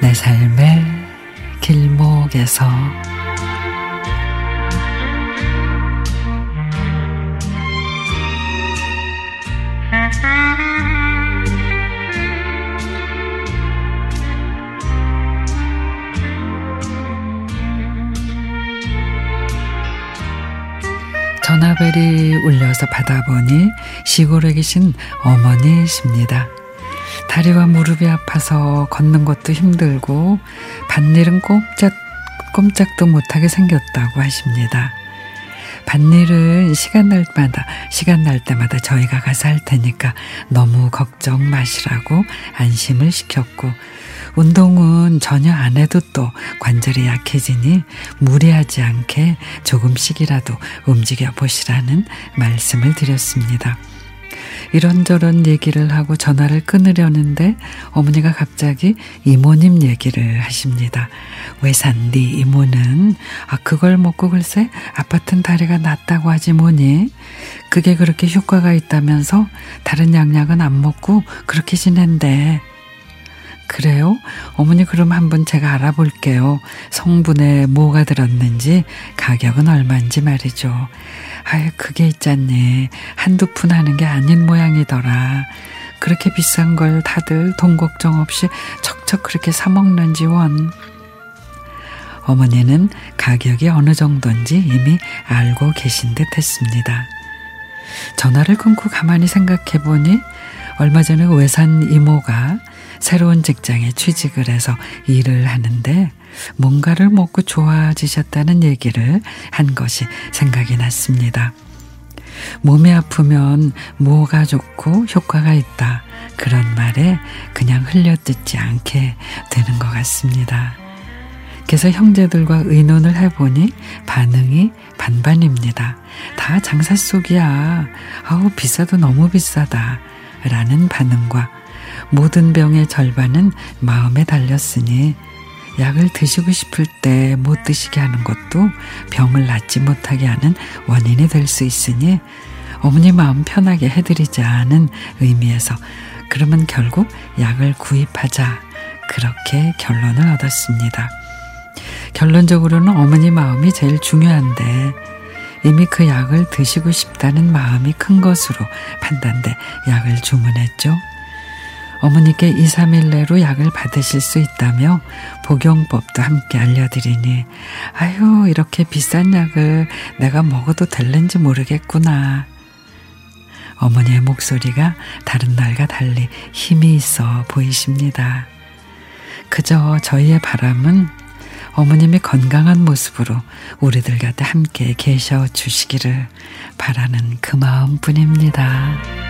내 삶의 길목에서 전화벨이 울려서 받아보니 시골에 계신 어머니십니다. 다리와 무릎이 아파서 걷는 것도 힘들고 밭일은 꼼짝, 꼼짝도 못하게 생겼다고 하십니다. 밭일은 시간 날 때마다 시간 날 때마다 저희가 가서 할 테니까 너무 걱정 마시라고 안심을 시켰고 운동은 전혀 안 해도 또 관절이 약해지니 무리하지 않게 조금씩이라도 움직여 보시라는 말씀을 드렸습니다. 이런저런 얘기를 하고 전화를 끊으려는데 어머니가 갑자기 이모님 얘기를 하십니다. 외산디 이모는? 아 그걸 먹고 글쎄 아파튼 다리가 낫다고 하지 뭐니? 그게 그렇게 효과가 있다면서 다른 약약은 안 먹고 그렇게 지낸대 그래요? 어머니 그럼 한번 제가 알아볼게요. 성분에 뭐가 들었는지 가격은 얼마인지 말이죠. 아유 그게 있잖니 한두 푼 하는 게 아닌 모양이더라. 그렇게 비싼 걸 다들 돈 걱정 없이 척척 그렇게 사 먹는지 원. 어머니는 가격이 어느 정도인지 이미 알고 계신 듯 했습니다. 전화를 끊고 가만히 생각해 보니 얼마 전에 외산 이모가 새로운 직장에 취직을 해서 일을 하는데 뭔가를 먹고 좋아지셨다는 얘기를 한 것이 생각이 났습니다. 몸이 아프면 뭐가 좋고 효과가 있다. 그런 말에 그냥 흘려듣지 않게 되는 것 같습니다. 그래서 형제들과 의논을 해보니 반응이 반반입니다. 다 장사 속이야. 아우, 비싸도 너무 비싸다. 라는 반응과 모든 병의 절반은 마음에 달렸으니 약을 드시고 싶을 때 못 드시게 하는 것도 병을 낫지 못하게 하는 원인이 될 수 있으니 어머니 마음 편하게 해드리자는 의미에서 그러면 결국 약을 구입하자 그렇게 결론을 얻었습니다. 결론적으로는 어머니 마음이 제일 중요한데 이미 그 약을 드시고 싶다는 마음이 큰 것으로 판단돼 약을 주문했죠. 어머니께 2, 3일 내로 약을 받으실 수 있다며 복용법도 함께 알려드리니 아유 이렇게 비싼 약을 내가 먹어도 될는지 모르겠구나. 어머니의 목소리가 다른 날과 달리 힘이 있어 보이십니다. 그저 저희의 바람은 어머님이 건강한 모습으로 우리들 곁에 함께 계셔 주시기를 바라는 그 마음뿐입니다.